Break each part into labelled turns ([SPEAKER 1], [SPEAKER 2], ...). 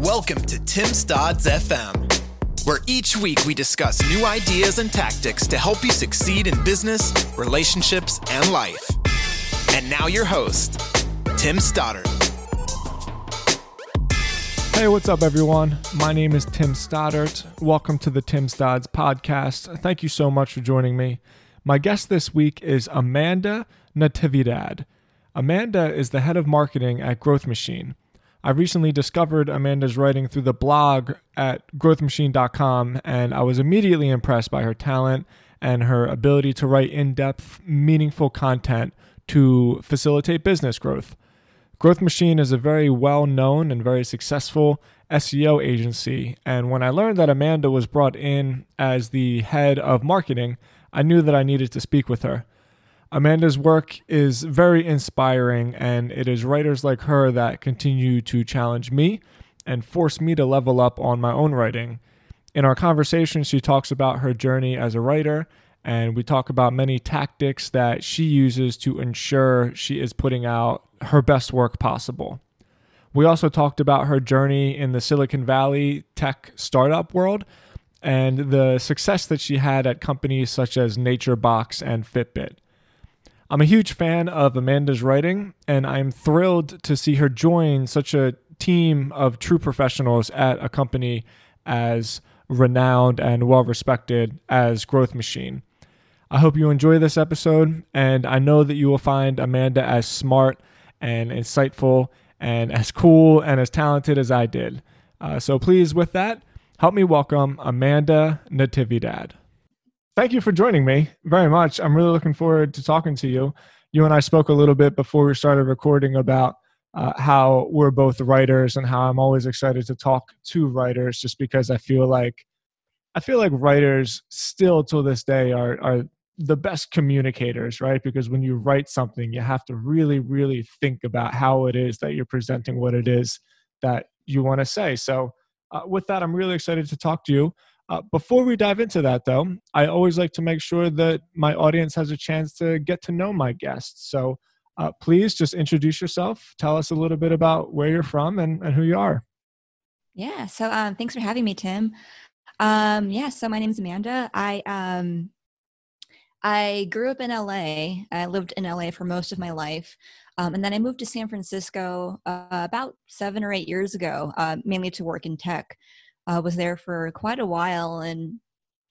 [SPEAKER 1] Welcome to Tim Stodd's FM, where each week we discuss new ideas and tactics to help you succeed in business, relationships, and life. And now your host, Tim Stoddard.
[SPEAKER 2] Hey, what's up, everyone? My name is Tim Stoddard. Welcome to the Tim Stodds podcast. Thank you so much for joining me. My guest this week is Amanda Natividad. Amanda is the head of marketing at Growth Machine. I recently discovered Amanda's writing through the blog at growthmachine.com, and I was immediately impressed by her talent and her ability to write in depth, meaningful content to facilitate business growth. Growth Machine is a very well known and very successful SEO agency, and when I learned that Amanda was brought in as the head of marketing, I knew that I needed to speak with her. Amanda's work is very inspiring, and it is writers like her that continue to challenge me and force me to level up on my own writing. In our conversation, she talks about her journey as a writer, and we talk about many tactics that she uses to ensure she is putting out her best work possible. We also talked about her journey in the Silicon Valley tech startup world and the success that she had at companies such as NatureBox and Fitbit. I'm a huge fan of Amanda's writing, and I'm thrilled to see her join such a team of true professionals at a company as renowned and well respected as Growth Machine. I hope you enjoy this episode, and I know that you will find Amanda as smart and insightful and as cool and as talented as I did. Uh, so please, with that, help me welcome Amanda Natividad thank you for joining me very much. I'm really looking forward to talking to you. You and I spoke a little bit before we started recording about uh, how we're both writers and how I'm always excited to talk to writers just because I feel like I feel like writers still till this day are are the best communicators, right? Because when you write something, you have to really, really think about how it is that you're presenting what it is that you want to say. So, uh, with that, I'm really excited to talk to you. Uh, before we dive into that, though, I always like to make sure that my audience has a chance to get to know my guests. So uh, please just introduce yourself. Tell us a little bit about where you're from and, and who you are.
[SPEAKER 3] Yeah. So um, thanks for having me, Tim. Um, yeah. So my name is Amanda. I um, I grew up in LA. I lived in LA for most of my life. Um, and then I moved to San Francisco uh, about seven or eight years ago, uh, mainly to work in tech uh, was there for quite a while and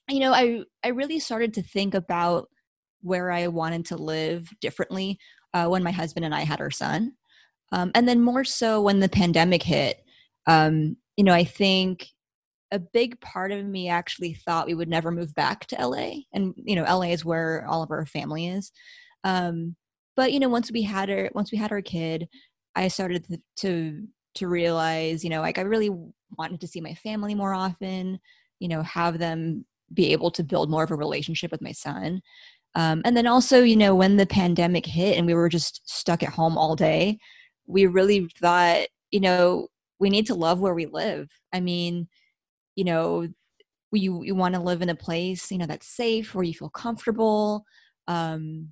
[SPEAKER 3] you know i i really started to think about where i wanted to live differently uh, when my husband and i had our son. Um, and then more so when the pandemic hit um, you know i think a big part of me actually thought we would never move back to la and you know la is where all of our family is. Um, but you know once we had our once we had our kid i started to, to to realize you know like i really wanted to see my family more often, you know, have them be able to build more of a relationship with my son. Um, and then also, you know, when the pandemic hit and we were just stuck at home all day, we really thought, you know, we need to love where we live. I mean, you know, you, you want to live in a place, you know, that's safe, where you feel comfortable, um,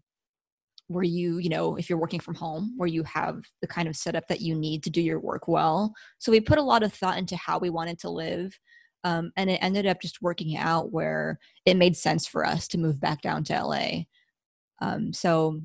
[SPEAKER 3] where you you know if you're working from home where you have the kind of setup that you need to do your work well. So we put a lot of thought into how we wanted to live um, and it ended up just working out where it made sense for us to move back down to la um, so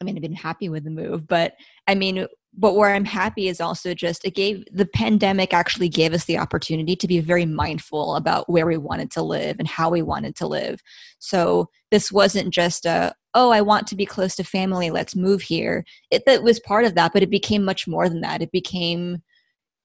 [SPEAKER 3] i mean i've been happy with the move but i mean but where i'm happy is also just it gave the pandemic actually gave us the opportunity to be very mindful about where we wanted to live and how we wanted to live. So this wasn't just a oh i want to be close to family let's move here. It that was part of that but it became much more than that. It became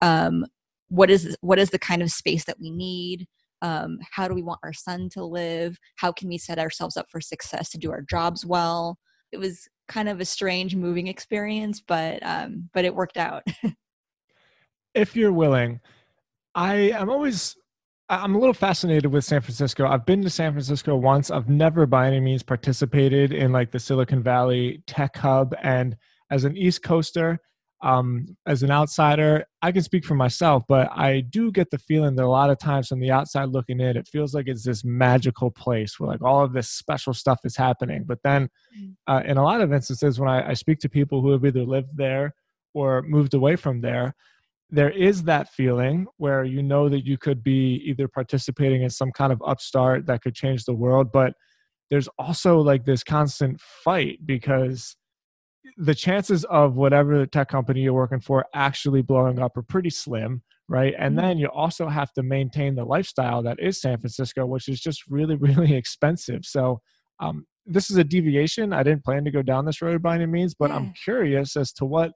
[SPEAKER 3] um, what is what is the kind of space that we need? Um, how do we want our son to live? How can we set ourselves up for success to do our jobs well it was kind of a strange moving experience but um, but it worked out
[SPEAKER 2] if you're willing i am always I'm a little fascinated with San Francisco. I've been to San Francisco once. I've never by any means participated in like the Silicon Valley tech hub. And as an East Coaster, um, as an outsider, I can speak for myself, but I do get the feeling that a lot of times from the outside looking in, it feels like it's this magical place where like all of this special stuff is happening. But then, mm. uh, in a lot of instances, when I, I speak to people who have either lived there or moved away from there, there is that feeling where you know that you could be either participating in some kind of upstart that could change the world but there's also like this constant fight because the chances of whatever tech company you're working for actually blowing up are pretty slim right and mm-hmm. then you also have to maintain the lifestyle that is san francisco which is just really really expensive so um, this is a deviation i didn't plan to go down this road by any means but yeah. i'm curious as to what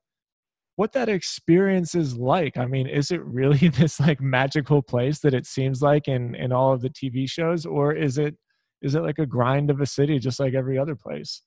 [SPEAKER 2] what that experience is like. I mean, is it really this like magical place that it seems like in in all of the TV shows, or is it is it like a grind of a city just like every other place?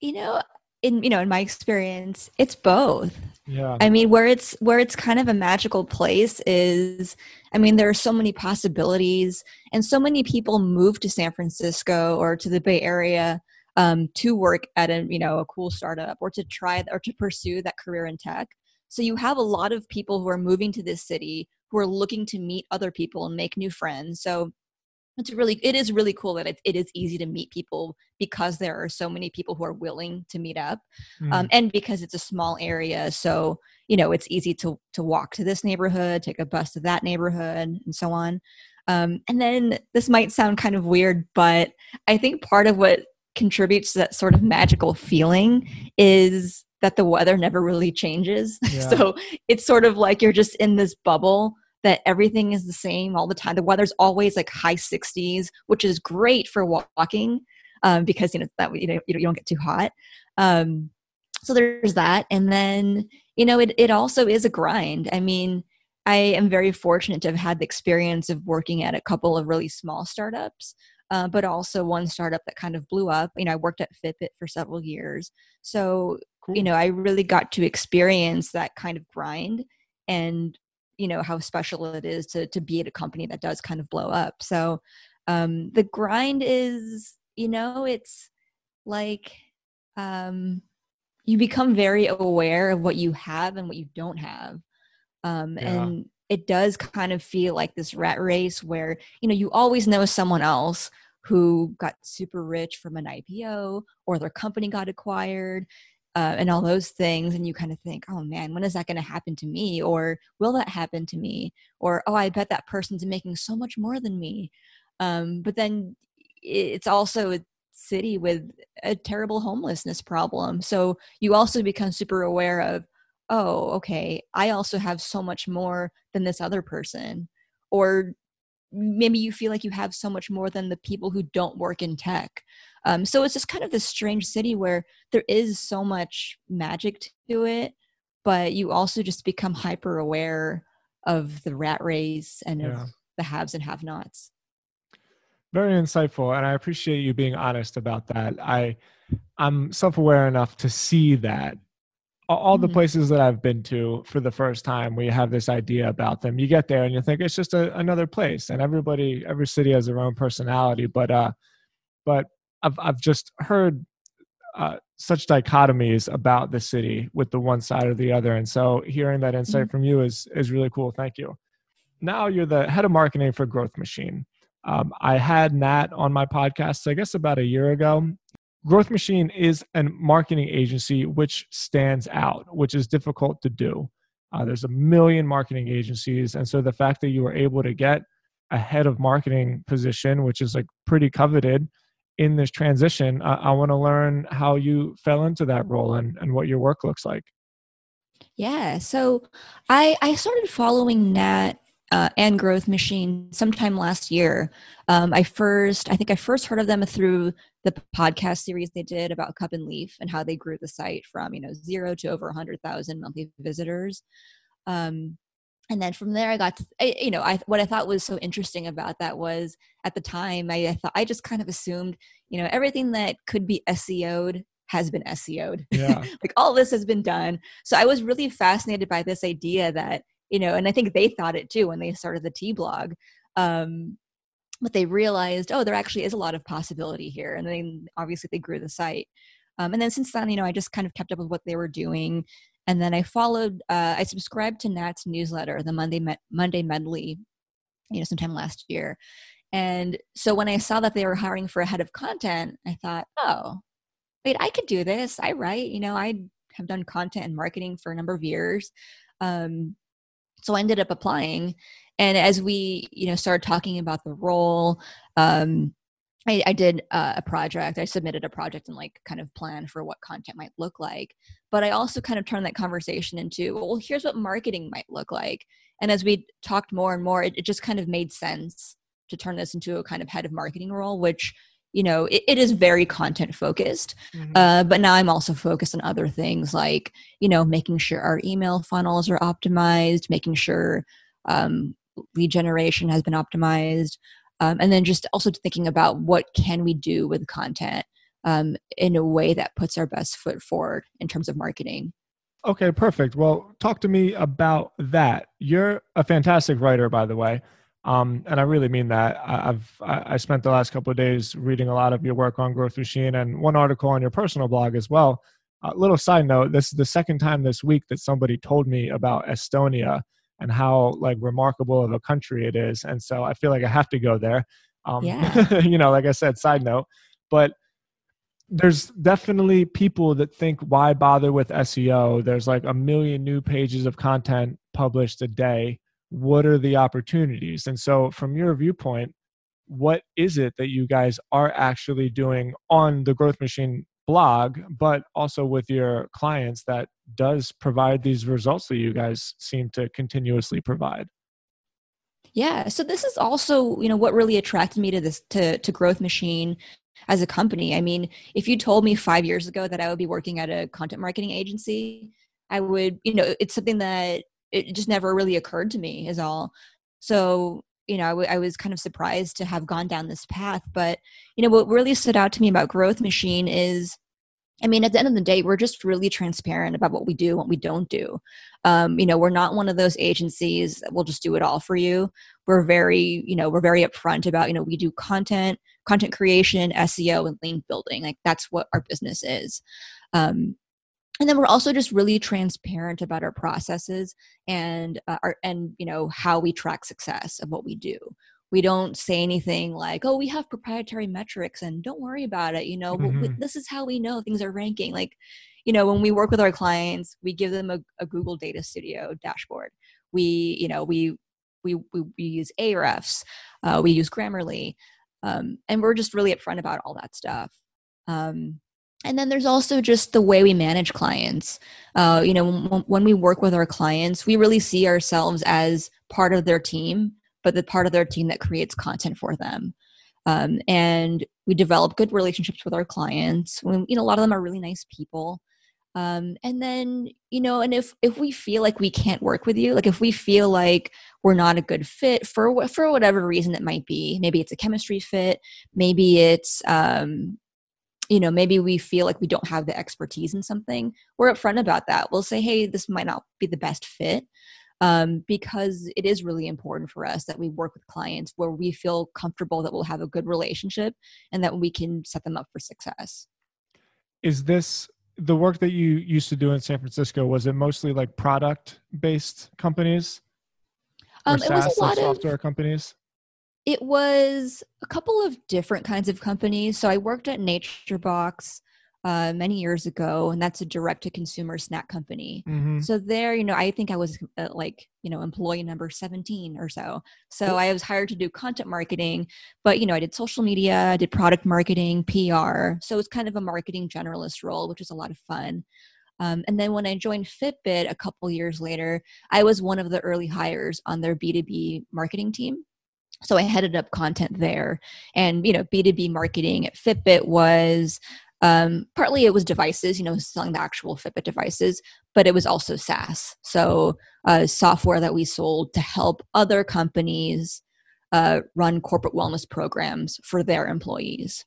[SPEAKER 3] You know, in you know, in my experience, it's both.
[SPEAKER 2] Yeah.
[SPEAKER 3] I mean, where it's where it's kind of a magical place is I mean, there are so many possibilities and so many people move to San Francisco or to the Bay Area um, to work at a you know a cool startup or to try or to pursue that career in tech so you have a lot of people who are moving to this city who are looking to meet other people and make new friends so it's really it is really cool that it, it is easy to meet people because there are so many people who are willing to meet up mm. um, and because it's a small area so you know it's easy to to walk to this neighborhood take a bus to that neighborhood and so on um, and then this might sound kind of weird but i think part of what contributes to that sort of magical feeling is that the weather never really changes. Yeah. so it's sort of like you're just in this bubble that everything is the same all the time. The weather's always like high 60s, which is great for walking um, because you know that you know you don't get too hot. Um, so there's that, and then you know it it also is a grind. I mean, I am very fortunate to have had the experience of working at a couple of really small startups uh, but also one startup that kind of blew up. You know, I worked at Fitbit for several years. So, you know, I really got to experience that kind of grind and, you know, how special it is to, to be at a company that does kind of blow up. So, um, the grind is, you know, it's like, um, you become very aware of what you have and what you don't have. Um, yeah. and it does kind of feel like this rat race where you know you always know someone else who got super rich from an IPO or their company got acquired uh, and all those things and you kind of think oh man when is that going to happen to me? Or will that happen to me? Or oh i bet that person's making so much more than me. Um, but then it's also a city with a terrible homelessness problem. So you also become super aware of oh, okay, I also have so much more than this other person. Or maybe you feel like you have so much more than the people who don't work in tech. Um, so it's just kind of this strange city where there is so much magic to it, but you also just become hyper aware of the rat race and yeah. of the haves and have nots.
[SPEAKER 2] Very insightful, and I appreciate you being honest about that. I I'm self-aware enough to see that all the mm-hmm. places that I've been to for the first time, we have this idea about them. You get there and you think it's just a, another place, and everybody, every city has their own personality. But, uh, but I've I've just heard uh, such dichotomies about the city with the one side or the other, and so hearing that insight mm-hmm. from you is is really cool. Thank you. Now you're the head of marketing for Growth Machine. Um, I had Nat on my podcast, I guess about a year ago, Growth Machine is a marketing agency which stands out, which is difficult to do. Uh, there's a million marketing agencies, and so the fact that you were able to get a head of marketing position, which is like pretty coveted in this transition, uh, I want to learn how you fell into that role and, and what your work looks like.
[SPEAKER 3] Yeah, so I I started following Nat uh, and Growth Machine sometime last year. Um, I first, I think I first heard of them through the podcast series they did about Cup and Leaf and how they grew the site from you know zero to over 100,000 monthly visitors. Um, and then from there, I got to, I, you know, I what I thought was so interesting about that was at the time I, I thought I just kind of assumed you know everything that could be SEO'd has been SEO'd.
[SPEAKER 2] Yeah.
[SPEAKER 3] like all this has been done. So I was really fascinated by this idea that you know, and I think they thought it too when they started the tea blog. Um, but they realized, oh, there actually is a lot of possibility here. And then obviously they grew the site. Um, and then since then, you know, I just kind of kept up with what they were doing. And then I followed, uh, I subscribed to Nat's newsletter, the Monday, Me- Monday Medley, you know, sometime last year. And so when I saw that they were hiring for a head of content, I thought, oh, wait, I could do this. I write, you know, I have done content and marketing for a number of years. Um, so I ended up applying. And as we, you know, started talking about the role, um, I, I did uh, a project. I submitted a project and like kind of plan for what content might look like. But I also kind of turned that conversation into, well, here's what marketing might look like. And as we talked more and more, it, it just kind of made sense to turn this into a kind of head of marketing role, which you know it, it is very content focused mm-hmm. uh, but now i'm also focused on other things like you know making sure our email funnels are optimized making sure um, lead generation has been optimized um, and then just also thinking about what can we do with content um, in a way that puts our best foot forward in terms of marketing.
[SPEAKER 2] Okay perfect. Well talk to me about that. You're a fantastic writer by the way um, and I really mean that. I, have I spent the last couple of days reading a lot of your work on Growth Machine and one article on your personal blog as well. A uh, little side note: this is the second time this week that somebody told me about Estonia and how like remarkable of a country it is, and so I feel like I have to go there. Um, yeah. you know, like I said, side note, but there's definitely people that think why bother with SEO? There's like a million new pages of content published a day what are the opportunities? And so from your viewpoint what is it that you guys are actually doing on the growth machine blog but also with your clients that does provide these results that you guys seem to continuously provide?
[SPEAKER 3] Yeah so this is also you know what really attracted me to this to to growth machine as a company. I mean if you told me 5 years ago that i would be working at a content marketing agency i would you know it's something that it just never really occurred to me is all so you know I, w- I was kind of surprised to have gone down this path but you know what really stood out to me about growth machine is I mean, at the end of the day, we're just really transparent about what we do, what we don't do. Um, you know, we're not one of those agencies that will just do it all for you. We're very, you know, we're very upfront about, you know, we do content, content creation, SEO, and link building. Like that's what our business is. Um, and then we're also just really transparent about our processes and uh, our and you know how we track success of what we do. We don't say anything like oh we have proprietary metrics and don't worry about it you know mm-hmm. this is how we know things are ranking. Like you know when we work with our clients we give them a, a google data studio dashboard. We you know we we we, we use ahrefs uh, we use grammarly um, and we're just really upfront about all that stuff. Um, and then there's also just the way we manage clients. Uh, you know when, when we work with our clients we really see ourselves as part of their team but the part of their team that creates content for them. Um, and we develop good relationships with our clients. When, you know a lot of them are really nice people. Um, and then you know and if if we feel like we can't work with you like if we feel like we're not a good fit for for whatever reason it might be maybe it's a chemistry fit maybe it's um, you know maybe we feel like we don't have the expertise in something we're upfront about that. We'll say hey this might not be the best fit um, because it is really important for us that we work with clients where we feel comfortable that we'll have a good relationship and that we can set them up for success.
[SPEAKER 2] Is this the work that you used to do in san francisco was it mostly like product based companies? Or um, SaaS, it was a lot like software of, companies
[SPEAKER 3] it was a couple of different kinds of companies. So I worked at NatureBox uh, many years ago, and that's a direct to consumer snack company. Mm-hmm. So there, you know, I think I was uh, like, you know, employee number 17 or so. So I was hired to do content marketing, but, you know, I did social media, I did product marketing, PR. So it's kind of a marketing generalist role, which was a lot of fun. Um, and then when I joined Fitbit a couple years later, I was one of the early hires on their B2B marketing team so i headed up content there. And you know b2b marketing at fitbit was um, partly it was devices you know selling the actual fitbit devices but it was also saas. So uh, software that we sold to help other companies uh, run corporate wellness programs for their employees.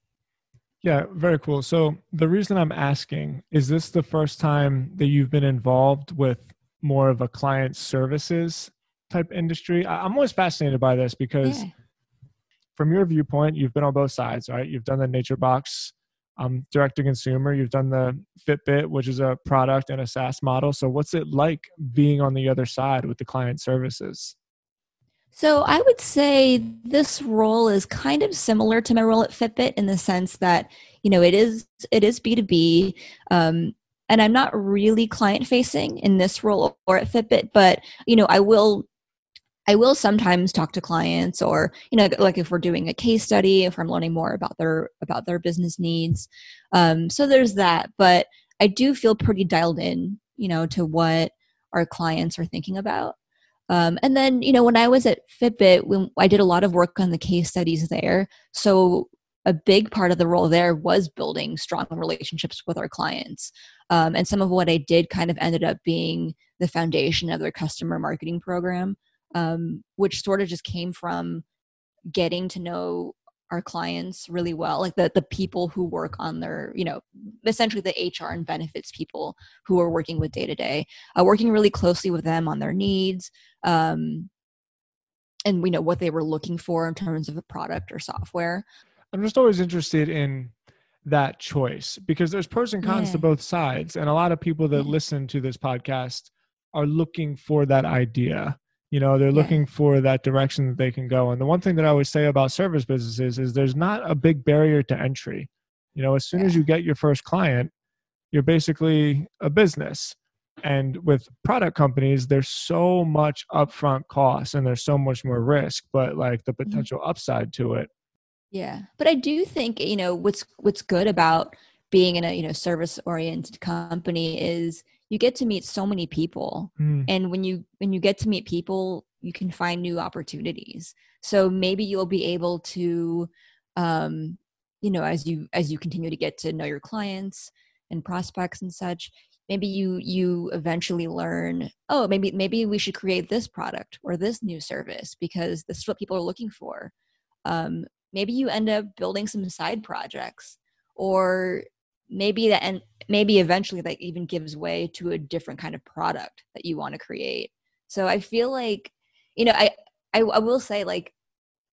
[SPEAKER 2] Yeah very cool. So the reason i'm asking is this the first time that you've been involved with more of a client services type industry. I'm always fascinated by this because, yeah. from your viewpoint, you've been on both sides, right? You've done the NatureBox um, direct to consumer. You've done the Fitbit, which is a product and a SaaS model. So, what's it like being on the other side with the client services?
[SPEAKER 3] So, I would say this role is kind of similar to my role at Fitbit in the sense that you know it is it is B two B. Um, and I'm not really client facing in this role or at Fitbit, but you know, I will I will sometimes talk to clients or you know like if we're doing a case study if I'm learning more about their about their business needs. Um, so there's that, but I do feel pretty dialed in, you know, to what our clients are thinking about. Um, and then, you know, when I was at Fitbit, when I did a lot of work on the case studies there. So a big part of the role there was building strong relationships with our clients. Um, and some of what I did kind of ended up being the foundation of their customer marketing program, um, which sort of just came from getting to know our clients really well like the the people who work on their you know essentially the hr and benefits people who are working with day to day working really closely with them on their needs um, and we know what they were looking for in terms of a product or software
[SPEAKER 2] i'm just always interested in that choice because there's pros and cons yeah. to both sides and a lot of people that yeah. listen to this podcast are looking for that idea you know they're looking for that direction that they can go. And the one thing that i always say about service businesses is there's not a big barrier to entry. You know as soon as you get your first client you're basically a business. And with product companies there's so much upfront cost and there's so much more risk but like the mm-hmm. potential upside to it.
[SPEAKER 3] Yeah. But i do think you know what's what's good about being in a you know service oriented company is you get to meet so many people. Mm. and when you when you get to meet people you can find new opportunities. So maybe you'll be able to um you know as you as you continue to get to know your clients and prospects and such maybe you you eventually learn oh maybe maybe we should create this product or this new service because this is what people are looking for. Um, maybe you end up building some side projects or maybe that and maybe eventually that even gives way to a different kind of product that you want to create. So i feel like you know I, I i will say like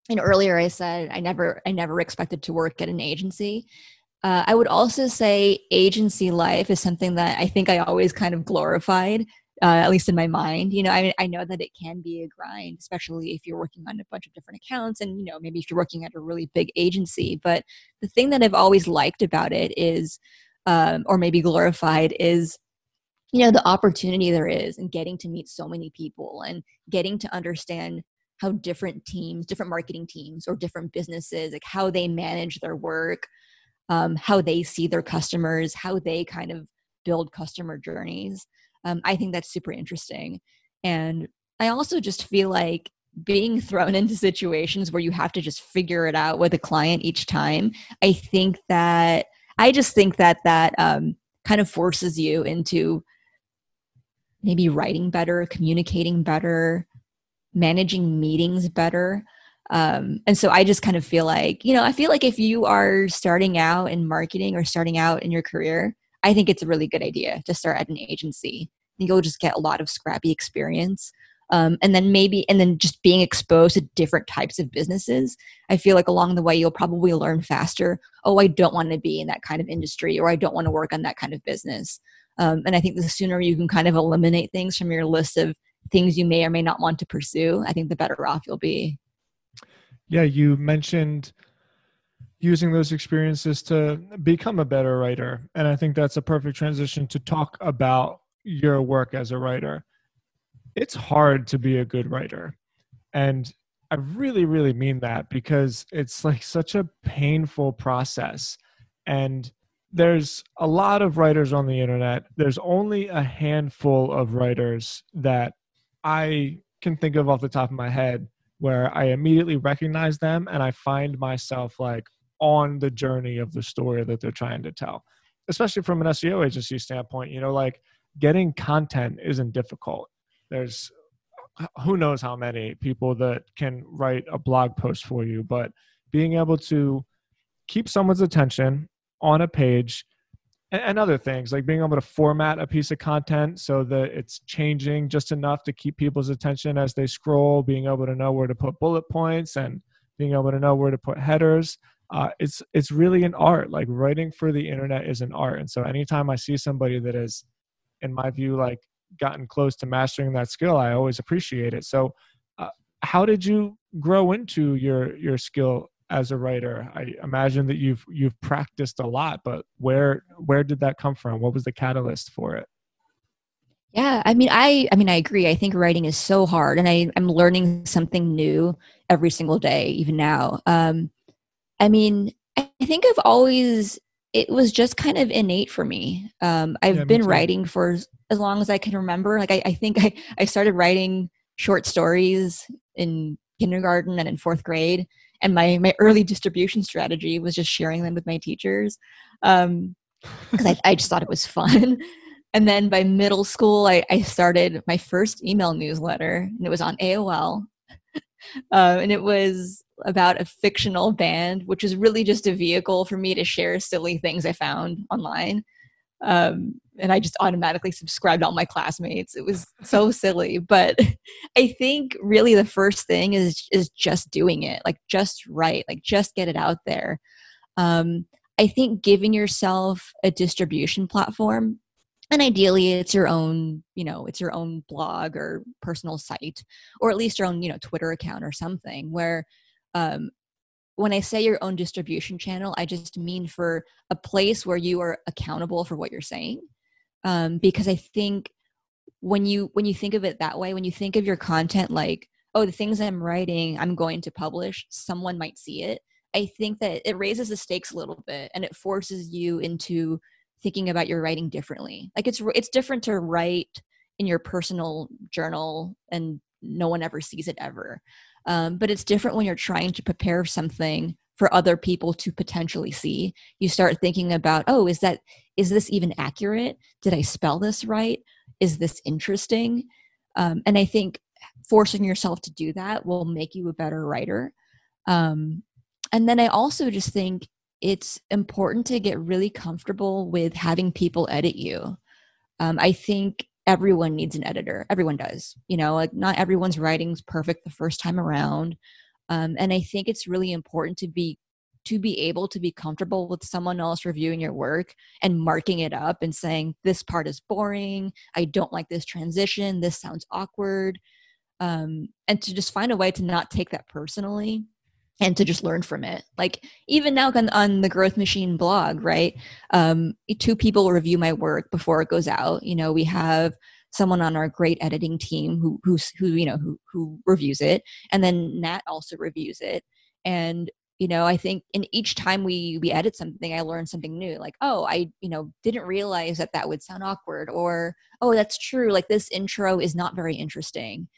[SPEAKER 3] you know earlier i said i never i never expected to work at an agency. Uh, i would also say agency life is something that i think i always kind of glorified uh, at least in my mind. You know, I, I know that it can be a grind, especially if you're working on a bunch of different accounts and, you know, maybe if you're working at a really big agency. But the thing that I've always liked about it is, um, or maybe glorified, is you know the opportunity there is and getting to meet so many people and getting to understand how different teams different marketing teams or different businesses like how they manage their work um, how they see their customers how they kind of build customer journeys um, i think that's super interesting. And i also just feel like being thrown into situations where you have to just figure it out with a client each time i think that i just think that that um, kind of forces you into maybe writing better communicating better managing meetings better. Um, and so i just kind of feel like you know i feel like if you are starting out in marketing or starting out in your career I think it's a really good idea to start at an agency. I think you'll just get a lot of scrappy experience. Um, and then maybe, and then just being exposed to different types of businesses. I feel like along the way, you'll probably learn faster. Oh, I don't want to be in that kind of industry, or I don't want to work on that kind of business. Um, and I think the sooner you can kind of eliminate things from your list of things you may or may not want to pursue, I think the better off you'll be.
[SPEAKER 2] Yeah, you mentioned using those experiences to become a better writer. And I think that's a perfect transition to talk about your work as a writer. It's hard to be a good writer. And I really, really mean that because it's like such a painful process. And there's a lot of writers on the internet. There's only a handful of writers that I can think of off the top of my head where I immediately recognize them and I find myself like, on the journey of the story that they're trying to tell especially from an seo agency standpoint you know like getting content isn't difficult. There's who knows how many people that can write a blog post for you but being able to keep someone's attention on a page and, other things like being able to format a piece of content so that it's changing just enough to keep people's attention as they scroll being able to know where to put bullet points and being able to know where to put headers uh, it's it's really an art. Like writing for the internet is an art, and so anytime I see somebody that is, in my view, like gotten close to mastering that skill, I always appreciate it. So, uh, how did you grow into your your skill as a writer? I imagine that you've you've practiced a lot, but where where did that come from? What was the catalyst for it?
[SPEAKER 3] Yeah, I mean, I I mean, I agree. I think writing is so hard, and I I'm learning something new every single day, even now. Um, I mean, I think I've always it was just kind of innate for me. Um, I've yeah, been writing for as long as I can remember. Like I, I think I I started writing short stories in kindergarten and in fourth grade, and my my early distribution strategy was just sharing them with my teachers. Um, because I, I just thought it was fun. And then by middle school, I, I started my first email newsletter, and it was on AOL. uh, and it was about a fictional band, which is really just a vehicle for me to share silly things I found online. Um, and I just automatically subscribed all my classmates. It was so silly, but I think really the first thing is is just doing it, like just write, like just get it out there. Um, I think giving yourself a distribution platform and ideally it's your own you know it's your own blog or personal site or at least your own you know twitter account or something where um, when i say your own distribution channel i just mean for a place where you are accountable for what you're saying. Um, because i think when you when you think of it that way when you think of your content like oh the things i'm writing i'm going to publish someone might see it. I think that it raises the stakes a little bit and it forces you into thinking about your writing differently. Like it's it's different to write in your personal journal and no one ever sees it ever um, but it's different when you're trying to prepare something for other people to potentially see. You start thinking about oh is that is this even accurate? Did i spell this right? Is this interesting? Um, and i think forcing yourself to do that will make you a better writer. Um, and then i also just think it's important to get really comfortable with having people edit you. Um, I think everyone needs an editor. Everyone does. You know, like not everyone's writing's perfect the first time around. Um, and I think it's really important to be to be able to be comfortable with someone else reviewing your work and marking it up and saying this part is boring i don't like this transition this sounds awkward um, and to just find a way to not take that personally and to just learn from it. Like even now on, on the growth machine blog right um, two people review my work before it goes out. You know we have someone on our great editing team who who's who you know who who reviews it and then nat also reviews it. And you know i think in each time we we edit something i learn something new like oh i you know didn't realize that that would sound awkward or oh that's true like this intro is not very interesting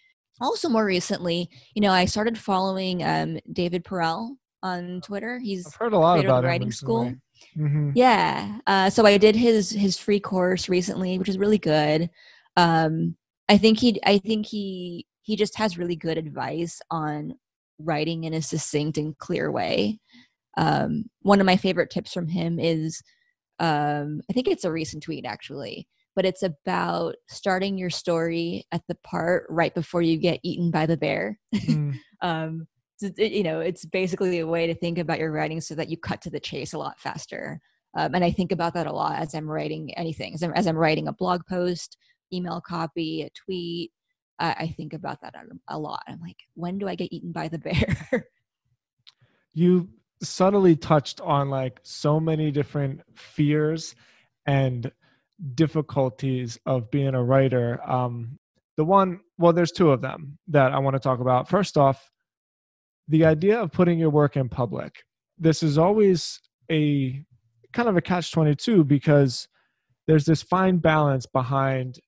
[SPEAKER 3] also more recently you know i started following um, david perell on twitter. He's
[SPEAKER 2] I've heard a lot about writing school.
[SPEAKER 3] Mm-hmm. yeah uh, so i did his his free course recently which is really good. Um, i think he i think he he just has really good advice on writing in a succinct and clear way. Um, one of my favorite tips from him is um, i think it's a recent tweet actually but it's about starting your story at the part right before you get eaten by the bear. Mm. um, you know, it's basically a way to think about your writing so that you cut to the chase a lot faster. Um, and I think about that a lot as I'm writing anything, as I'm, as I'm writing a blog post, email copy, a tweet. I, I think about that a, a lot. I'm like, when do I get eaten by the bear?
[SPEAKER 2] you subtly touched on like so many different fears and difficulties of being a writer. Um, the one, well, there's two of them that I want to talk about. First off, the idea of putting your work in public. This is always a kind of a catch 22 because there's this fine balance behind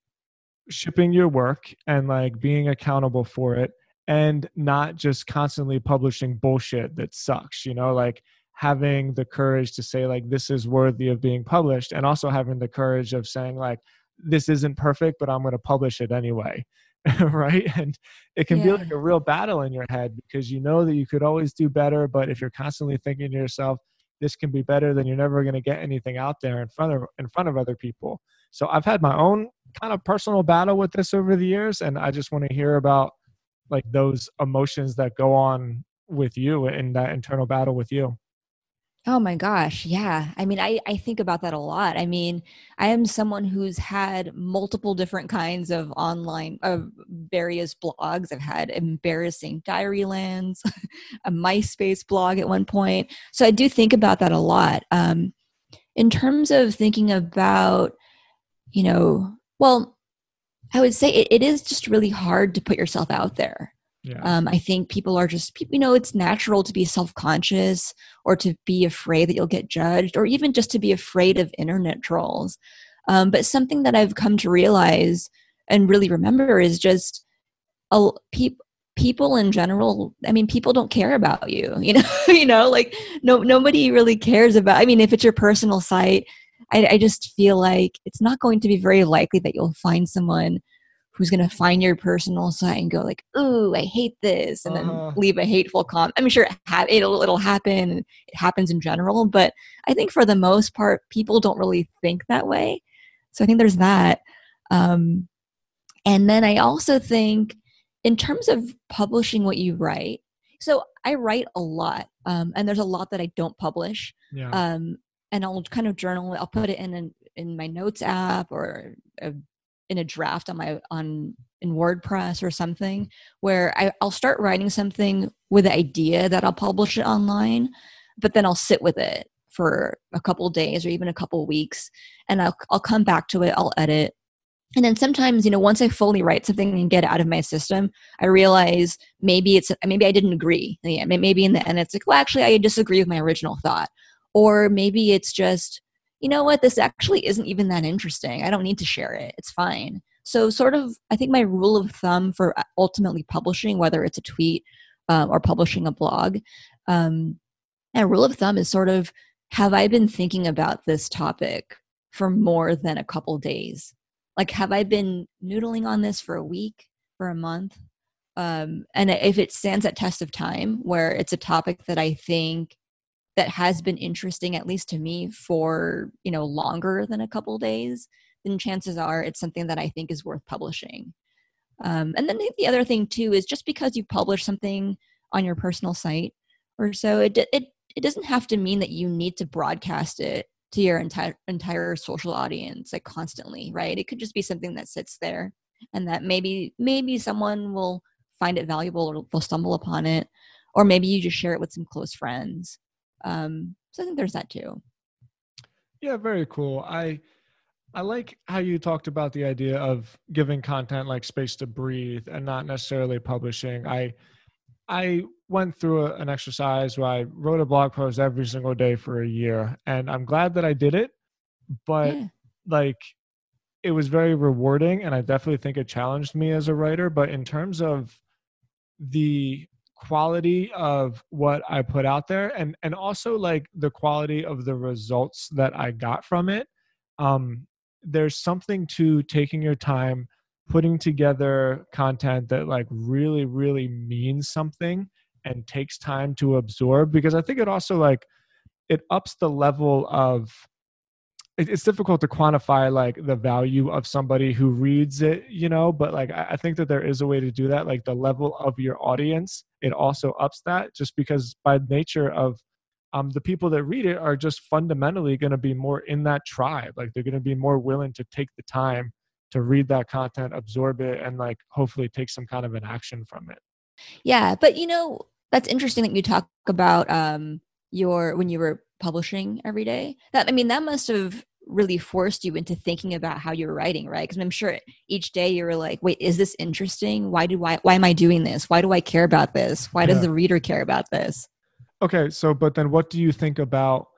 [SPEAKER 2] shipping your work and like being accountable for it and not just constantly publishing bullshit that sucks you know like having the courage to say like this is worthy of being published and also having the courage of saying like this isn't perfect but i'm going to publish it anyway right? And it can yeah. be like a real battle in your head because you know that you could always do better but if you're constantly thinking to yourself this can be better then you're never going to get anything out there in front of in front of other people. So i've had my own kind of personal battle with this over the years and i just want to hear about like those emotions that go on with you in that internal battle with you
[SPEAKER 3] Oh my gosh. Yeah. I mean, I, I think about that a lot. I mean, I am someone who's had multiple different kinds of online, of various blogs. I've had embarrassing Diarylands, a MySpace blog at one point. So I do think about that a lot. Um, in terms of thinking about, you know, well, I would say it, it is just really hard to put yourself out there. Yeah. Um, I think people are just, you know, it's natural to be self conscious or to be afraid that you'll get judged or even just to be afraid of internet trolls. Um, but something that I've come to realize and really remember is just a, pe- people in general i mean people don't care about you you know you know like no nobody really cares about i mean if it's your personal site I, I just feel like it's not going to be very likely that you'll find someone who's going to find your personal site and go like, "Ooh, I hate this," and uh-huh. then leave a hateful comment. I'm sure it ha- it'll it'll happen. It happens in general, but I think for the most part, people don't really think that way. So I think there's that. Um, and then I also think, in terms of publishing what you write, so I write a lot, um, and there's a lot that I don't publish. Yeah. Um, and I'll kind of journal. I'll put it in an, in my notes app or a in a draft on my on in WordPress or something where I, I'll start writing something with the idea that I'll publish it online, but then I'll sit with it for a couple days or even a couple weeks and I'll I'll come back to it, I'll edit. And then sometimes, you know, once I fully write something and get it out of my system, I realize maybe it's maybe I didn't agree. Maybe in the end it's like, well, actually I disagree with my original thought. Or maybe it's just you know what, this actually isn't even that interesting. I don't need to share it. It's fine. So, sort of, I think my rule of thumb for uh, ultimately publishing, whether it's a tweet um, or publishing a blog, um, a rule of thumb is sort of have I been thinking about this topic for more than a couple days? Like, have I been noodling on this for a week, for a month? Um, and if it stands at test of time, where it's a topic that I think that has been interesting at least to me for you know longer than a couple days then chances are it's something that i think is worth publishing. Um, and then the other thing too is just because you publish something on your personal site or so it, it it doesn't have to mean that you need to broadcast it to your entire entire social audience like constantly right? It could just be something that sits there and that maybe maybe someone will find it valuable or they'll stumble upon it or maybe you just share it with some close friends um, so I think there's that too.
[SPEAKER 2] Yeah, very cool. I I like how you talked about the idea of giving content like space to breathe and not necessarily publishing. I I went through a, an exercise where I wrote a blog post every single day for a year, and I'm glad that I did it. But yeah. like, it was very rewarding, and I definitely think it challenged me as a writer. But in terms of the quality of what I put out there and and also like the quality of the results that I got from it. Um, there's something to taking your time, putting together content that like really really means something and takes time to absorb because I think it also like it ups the level of it's difficult to quantify like the value of somebody who reads it you know but like i think that there is a way to do that like the level of your audience it also ups that just because by nature of um, the people that read it are just fundamentally going to be more in that tribe like they're going to be more willing to take the time to read that content absorb it and like hopefully take some kind of an action from it.
[SPEAKER 3] Yeah but you know that's interesting that you talk about um your when you were publishing every day that i mean that must have really forced you into thinking about how you're writing right? Because i'm sure each day you were like wait is this interesting? Why do i why am i doing this? Why do i care about this? Why does yeah. the reader care about this?
[SPEAKER 2] Okay so but then what do you think about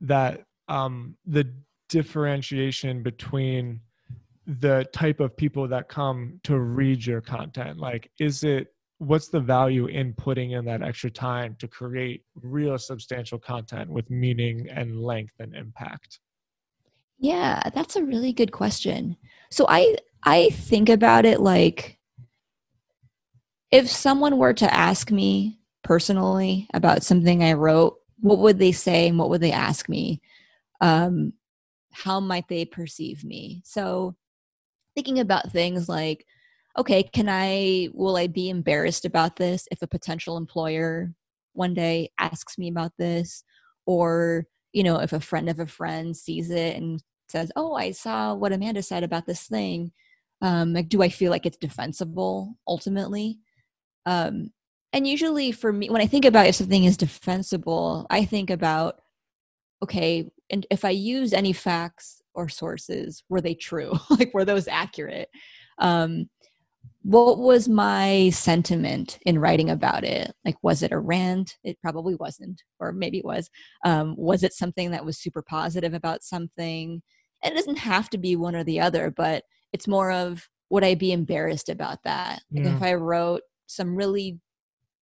[SPEAKER 2] that um the differentiation between the type of people that come to read your content? Like is it what's the value in putting in that extra time to create real substantial content with meaning and length and impact?
[SPEAKER 3] Yeah that's a really good question. So i i think about it like if someone were to ask me personally about something i wrote what would they say and what would they ask me? Um how might they perceive me? So thinking about things like okay, can I, will I be embarrassed about this if a potential employer one day asks me about this? or you know if a friend of a friend sees it and says oh i saw what amanda said about this thing um like do i feel like it's defensible ultimately? Um and usually for me when i think about if something is defensible i think about okay and if i use any facts or sources were they true? Like were those accurate? Um what was my sentiment in writing about it? Like was it a rant? It probably wasn't or maybe it was. Um, was it something that was super positive about something? It doesn't have to be one or the other but it's more of would i be embarrassed about that? Like
[SPEAKER 2] Yeah.
[SPEAKER 3] if i wrote some really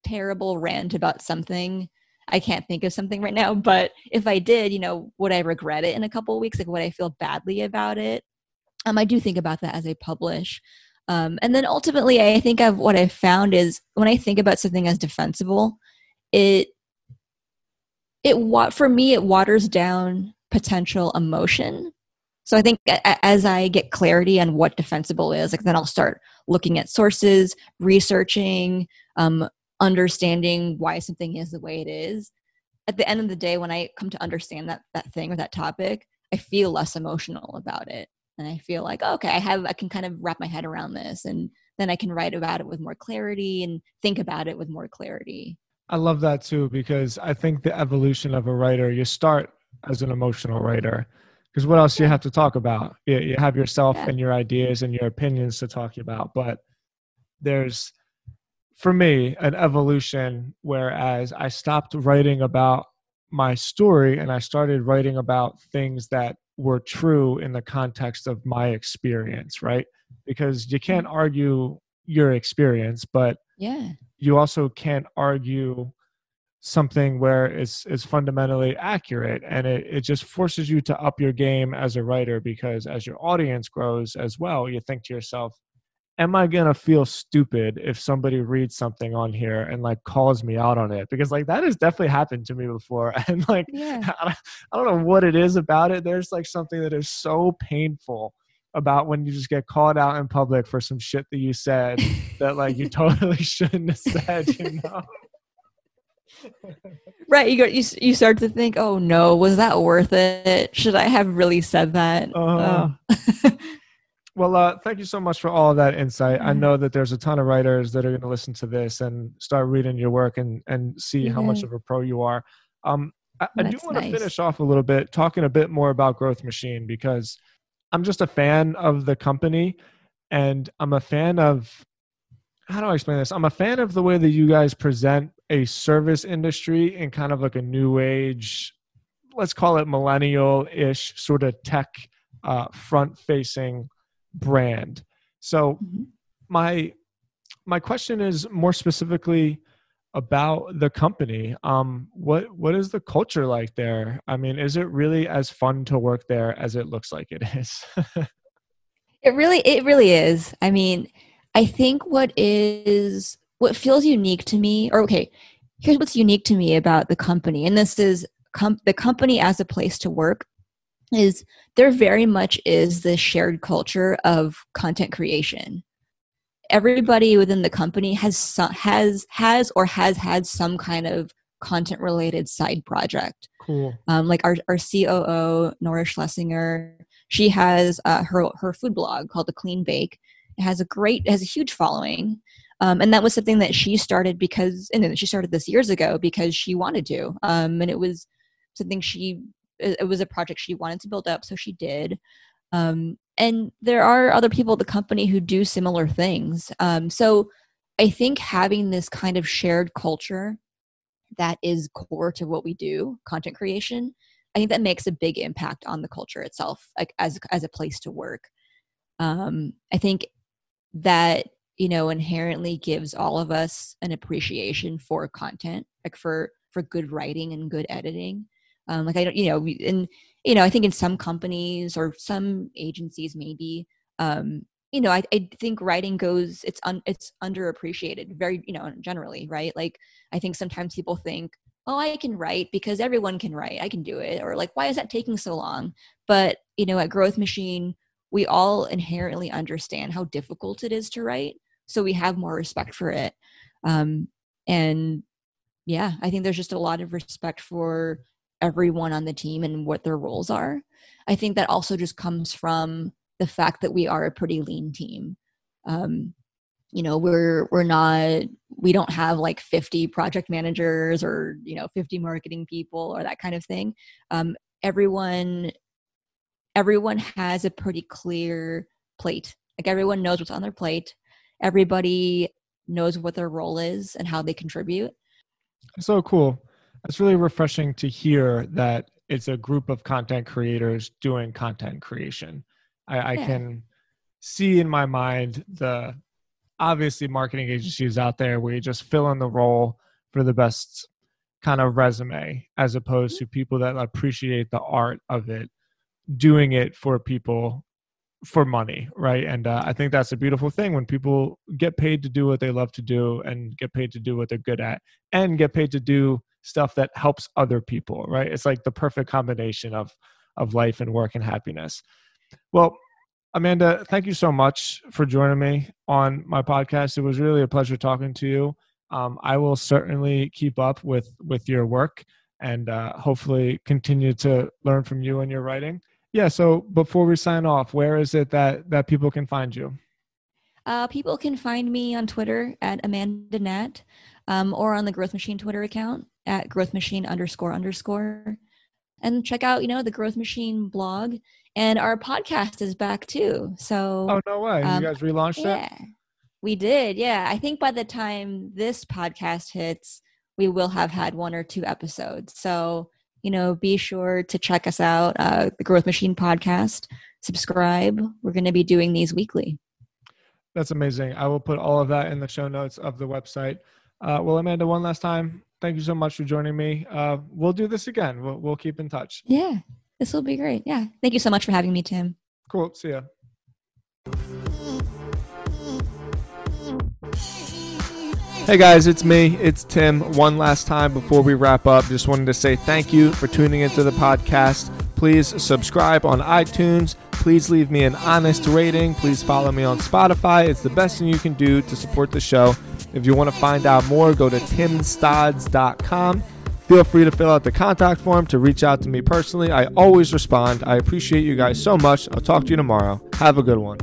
[SPEAKER 3] terrible rant about something i can't think of something right now but if i did you know would i regret it in a couple of weeks? Like would i feel badly about it? Um, i do think about that as i publish um, and then ultimately i think of what i've found is when i think about something as defensible it it wa- for me it waters down potential emotion. So i think as i get clarity on what defensible is like then i'll start looking at sources researching um, understanding why something is the way it is. At the end of the day when i come to understand that that thing or that topic i feel less emotional about it and i feel like oh, okay i have i can kind of wrap my head around this and then i can write about it with more clarity and think about it with more clarity
[SPEAKER 2] I love that too because I think the evolution of a writer, you start as an emotional writer because what else you have to talk about? You, you have yourself
[SPEAKER 3] Yeah.
[SPEAKER 2] and your ideas and your opinions to talk about, but there's for me an evolution whereas I stopped writing about my story and I started writing about things that were true in the context of my experience, right? Because you mm-hmm. can't argue your experience, but
[SPEAKER 3] yeah
[SPEAKER 2] you also can't argue something where it's it's fundamentally accurate and it, it just forces you to up your game as a writer because as your audience grows as well you think to yourself am i going to feel stupid if somebody reads something on here and like calls me out on it because like that has definitely happened to me before and like
[SPEAKER 3] yeah
[SPEAKER 2] I don't, I don't know what it is about it. There's like something that is so painful about when you just get called out in public for some shit that you said that like you totally shouldn't have said, you know?
[SPEAKER 3] right you go you, you start to think oh no was that worth it should i have really said that
[SPEAKER 2] Uh,
[SPEAKER 3] oh.
[SPEAKER 2] Well, uh, thank you so much for all of that insight. I
[SPEAKER 3] Mhm.
[SPEAKER 2] know that there's a ton of writers that are going to listen to this and start reading your work and and see how much of a pro you are. Um, I, I do want to finish off a little bit talking a bit more about Growth Machine because I'm just a fan of the company and I'm a fan of how do I explain this? I'm a fan of the way that you guys present a service industry in kind of like a new age, let's call it millennial ish sort of tech uh, front facing brand. So
[SPEAKER 3] Mhm.
[SPEAKER 2] my my question is more specifically about the company. Um, what what is the culture like there? I mean, is it really as fun to work there as it looks like it is?
[SPEAKER 3] It really, it really is. I mean, I think what is what feels unique to me, or okay, here's what's unique to me about the company, and this is com- the company as a place to work is there very much is this shared culture of content creation. Everybody within the company has has has or has had some kind of content related side project
[SPEAKER 2] cool.
[SPEAKER 3] um, like our, our COO Nora Schlesinger, she has uh, her her food blog called The Clean Bake. It has a great, it has a huge following, um, and that was something that she started because, and then she started this years ago because she wanted to, um, and it was something she, it was a project she wanted to build up, so she did. Um, and there are other people at the company who do similar things. Um, so I think having this kind of shared culture that is core to what we do content creation i think that makes a big impact on the culture itself like as as a place to work um i think that you know inherently gives all of us an appreciation for content like for for good writing and good editing um like i don't you know and you know i think in some companies or some agencies maybe um you know i, I think writing goes it's un, it's underappreciated very you know generally right? Like i think sometimes people think oh i can write because everyone can write. I can do it. Or like why is that taking so long? But you know at growth machine we all inherently understand how difficult it is to write so we have more respect for it. Um, and yeah i think there's just a lot of respect for everyone on the team and what their roles are. I think that also just comes from the fact that we are a pretty lean team. Um, you know, we're we're not we don't have like 50 project managers or you know 50 marketing people or that kind of thing. Um, everyone everyone has a pretty clear plate. Like everyone knows what's on their plate. Everybody knows what their role is and how they contribute.
[SPEAKER 2] So cool. It's really refreshing to hear that it's a group of content creators doing content creation. I, I yeah. can see in my mind the obviously marketing agencies out there where you just fill in the role for the best kind of resume as opposed to people that appreciate the art of it doing it for people for money right and uh, i think that's a beautiful thing when people get paid to do what they love to do and get paid to do what they're good at and get paid to do stuff that helps other people right? It's like the perfect combination of of life and work and happiness. Well amanda thank you so much for joining me on my podcast. It was really a pleasure talking to you. Um, i will certainly keep up with with your work and uh, hopefully continue to learn from you and your writing. Yeah. So before we sign off, where is it that that people can find you?
[SPEAKER 3] Uh, people can find me on Twitter at Amanda Nat, um, or on the Growth Machine Twitter account at Growth Machine underscore underscore. And check out, you know, the Growth Machine blog. And our podcast is back too. So
[SPEAKER 2] Oh no way. Um, you guys relaunched
[SPEAKER 3] yeah,
[SPEAKER 2] it?
[SPEAKER 3] We did, yeah. I think by the time this podcast hits, we will have had one or two episodes. So you know, be sure to check us out, uh, the Growth Machine podcast. Subscribe. We're going to be doing these weekly.
[SPEAKER 2] That's amazing. I will put all of that in the show notes of the website. Uh, well, Amanda, one last time, thank you so much for joining me. Uh, we'll do this again. We'll, we'll keep in touch.
[SPEAKER 3] Yeah, this will be great. Yeah. Thank you so much for having me, Tim.
[SPEAKER 2] Cool. See ya. Hey guys, it's me. It's Tim. One last time before we wrap up, just wanted to say thank you for tuning into the podcast. Please subscribe on iTunes. Please leave me an honest rating. Please follow me on Spotify. It's the best thing you can do to support the show. If you want to find out more, go to timstods.com. Feel free to fill out the contact form to reach out to me personally. I always respond. I appreciate you guys so much. I'll talk to you tomorrow. Have a good one.